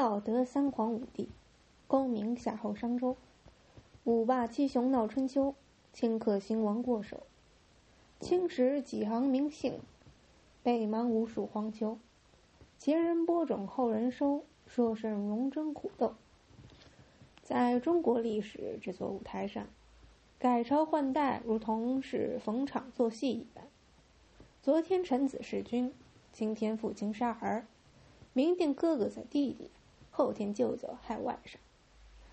道德三皇五帝，功名夏后商周，五霸七雄闹春秋，顷刻兴亡过手。青史几行名姓，北邙无数荒丘。前人播种后人收，说甚荣争苦斗。在中国历史这座舞台上，改朝换代如同是逢场作戏一般。昨天臣子弑君，今天父亲杀儿，明天哥哥在弟弟，后天舅舅害外甥。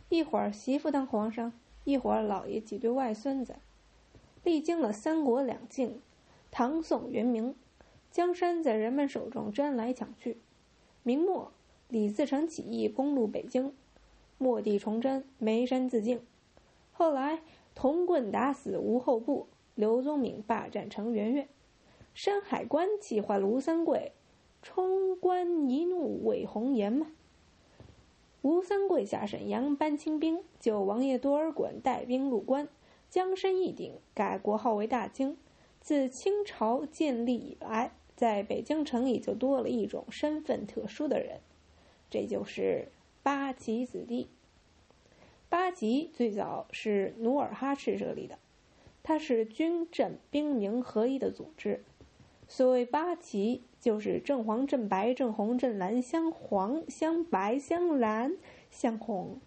一会儿媳妇当皇上，一会儿老爷挤兑外孙子。历经了三国两晋、唐宋元明，江山在人们手中争来抢去。明末李自成起义攻入北京，末帝崇祯眉山自尽。后来铜棍打死吴后部，刘宗敏霸占程媛媛。山海关气坏了吴三桂，冲冠一怒为红颜嘛。吴三桂下沈阳搬清兵，就王爷多尔衮带兵入关。江山一顶，改国号为大清。自清朝建立以来，在北京城里就多了一种身份特殊的人，这就是八旗子弟。八旗最早是努尔哈赤设立的，它是军镇兵民合一的组织。所谓八旗，就是正黄、正白、正红、正蓝、镶黄、镶白、镶蓝、镶红。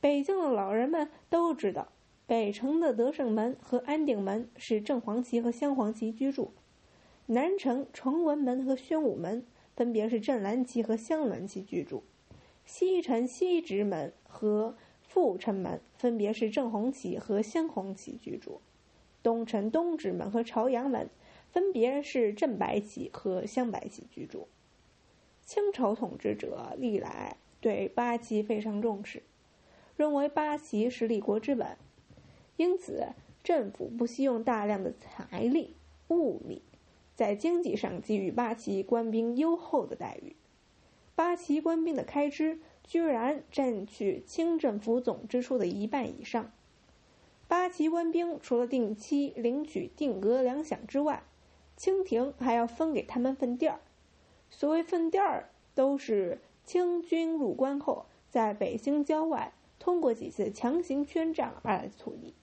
北京的老人们都知道。北城的德胜门和安定门是正黄旗和镶黄旗居住，南城崇文门和宣武门分别是正蓝旗和镶蓝旗居住，西城西直门和阜成门分别是正红旗和镶红旗居住，东城东直门和朝阳门分别是正白旗和镶白旗居住。清朝统治者历来对八旗非常重视，认为八旗是立国之本。因此，政府不惜用大量的财力、物力，在经济上给予八旗官兵优厚的待遇。八旗官兵的开支居然占据清政府总支出的一半以上。八旗官兵除了定期领取定额粮饷之外，清廷还要分给他们份地儿。所谓份地儿，都是清军入关后，在北京郊外通过几次强行圈占而来的土地。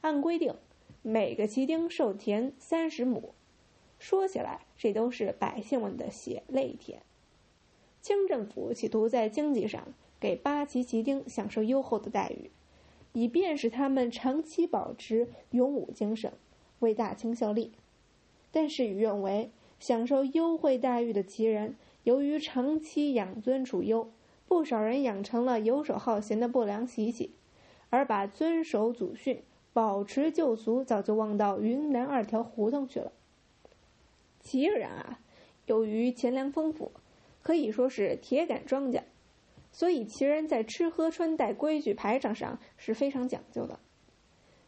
按规定，每个旗丁授田三十亩。说起来，这都是百姓们的血泪田。清政府企图在经济上给八旗旗丁享受优厚的待遇，以便使他们长期保持勇武精神，为大清效力。但事与愿违，享受优惠待遇的旗人，由于长期养尊处优，不少人养成了游手好闲的不良习气，而把遵守祖训。保持旧俗，早就忘到云南二条胡同去了。旗人啊，由于钱粮丰富，可以说是铁杆庄稼，所以旗人在吃喝穿戴规矩排场上是非常讲究的。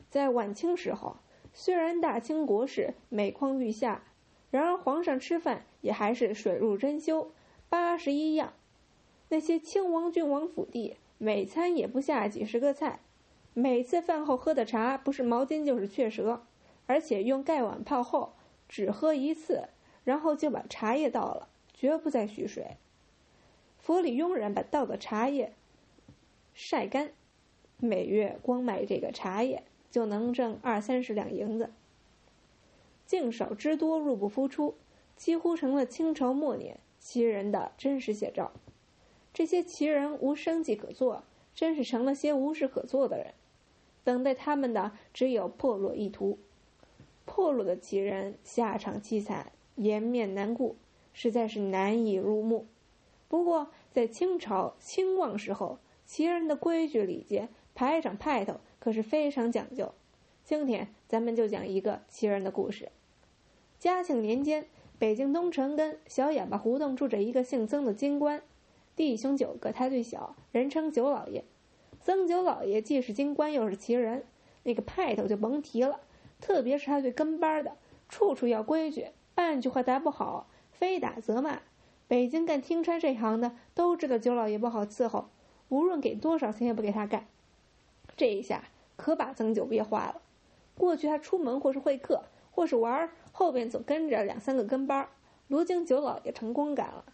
在晚清时候，虽然大清国事每况愈下，然而皇上吃饭也还是水入珍馐，八十一样。那些亲王郡王府邸，每餐也不下几十个菜。每次饭后喝的茶，不是毛巾就是雀舌，而且用盖碗泡后，只喝一次，然后就把茶叶倒了，绝不再续水。府里佣人把倒的茶叶晒干，每月光卖这个茶叶就能挣二三十两银子。净手之多，入不敷出，几乎成了清朝末年旗人的真实写照。这些旗人无生计可做，真是成了些无事可做的人。等待他们的只有破落一途。破落的旗人下场凄惨，颜面难顾，实在是难以入目。不过，在清朝清旺时候，旗人的规矩礼节、排场派头可是非常讲究。今天咱们就讲一个奇人的故事。嘉庆年间，北京东城跟小哑巴胡同住着一个姓曾的京官，弟兄九个，他最小，人称九老爷。曾九老爷既是京官又是奇人，那个派头就甭提了。特别是他对跟班的，处处要规矩，半句话答不好，非打则骂。北京干听差这行的都知道九老爷不好伺候，无论给多少钱也不给他干。这一下可把曾九憋坏了。过去他出门或是会客或是玩，后边总跟着两三个跟班，如今九老爷成光杆了。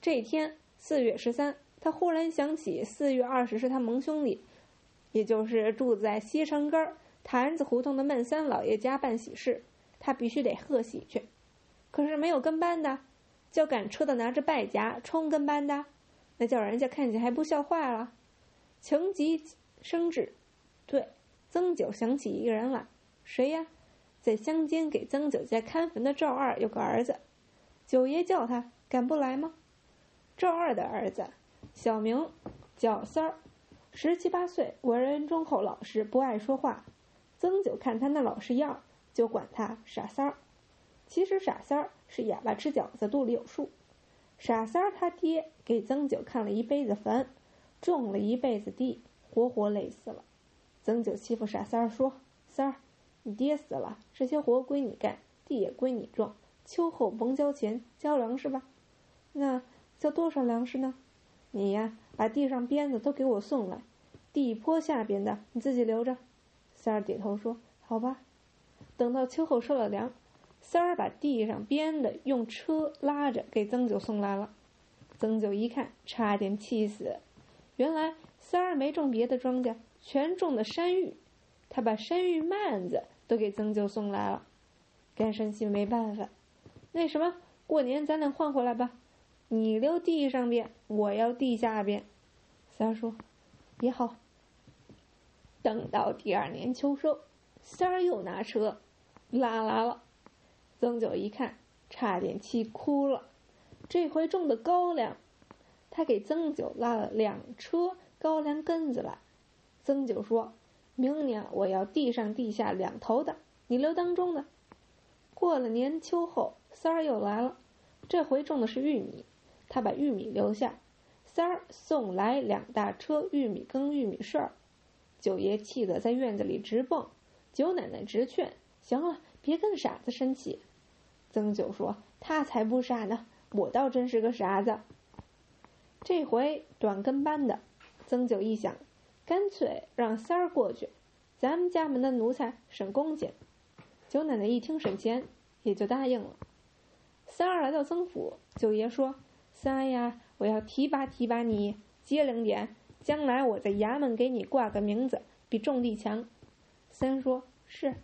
这一天四月十三，他忽然想起四月二十是他蒙兄弟，也就是住在西城根儿坛子胡同的闷三老爷家办喜事，他必须得贺喜去。可是没有跟班的，叫赶车的拿着败甲冲跟班的，那叫人家看见还不笑坏了。情急生智，对，曾九想起一个人来，谁呀？在乡间给曾九家看坟的赵二有个儿子，九爷叫他敢不来吗？赵二的儿子，小名叫三儿，十七八岁，为人忠厚老实，不爱说话。曾九看他那老实样，就管他傻三儿。其实傻三儿是哑巴吃饺子肚里有数。傻三儿他爹给曾九看了一辈子坟，种了一辈子地，活活累死了。曾九欺负傻三儿说：“三儿。”你爹死了，这些活归你干，地也归你种。秋后甭交钱，交粮食吧。那交多少粮食呢？你呀，把地上鞭子都给我送来，地坡下边的你自己留着。三儿点头说：“好吧。”等到秋后收了粮，三儿把地上编的用车拉着给曾九送来了。曾九一看，差点气死。原来三儿没种别的庄稼，全种的山芋。他把山芋蔓子。都给曾九送来了，干生气没办法。那什么，过年咱俩换回来吧，你留地上边，我要地下边。三儿说：“也好。”等到第二年秋收，三儿又拿车拉来了。曾九一看，差点气哭了。这回种的高粱，他给曾九拉了两车高粱根子来。曾九说。明年我要地上地下两头的，你留当中的。过了年秋后，三儿又来了，这回种的是玉米，他把玉米留下。三儿送来两大车玉米羹、玉米穗儿，九爷气得在院子里直蹦，九奶奶直劝：“行了，别跟傻子生气。”曾九说：“他才不傻呢，我倒真是个傻子。”这回短跟班的，曾九一想。干脆让三儿过去，咱们家门的奴才省工钱。九奶奶一听省钱，也就答应了。三儿来到曾府，九爷说：“三呀，我要提拔提拔你，机灵点，将来我在衙门给你挂个名字，比种地强。”三说：“是。”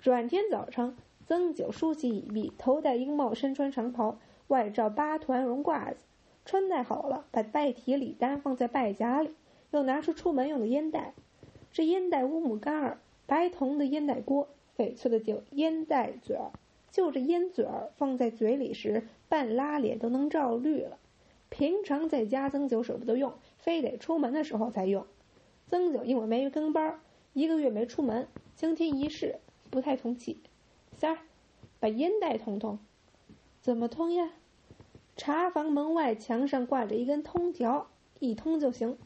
转天早晨，曾九梳洗已毕，头戴缨帽，身穿长袍，外罩八团绒褂子，穿戴好了，把拜帖礼单放在拜夹里。又拿出出门用的烟袋，这烟袋乌木杆儿，白铜的烟袋锅，翡翠的酒烟袋嘴儿，就这烟嘴儿放在嘴里时，半拉脸都能照绿了。平常在家曾九舍不得用，非得出门的时候才用。曾九因为没跟班儿，一个月没出门，今天一试不太通气。三儿，把烟袋通通。怎么通呀？茶房门外墙上挂着一根通条，一通就行。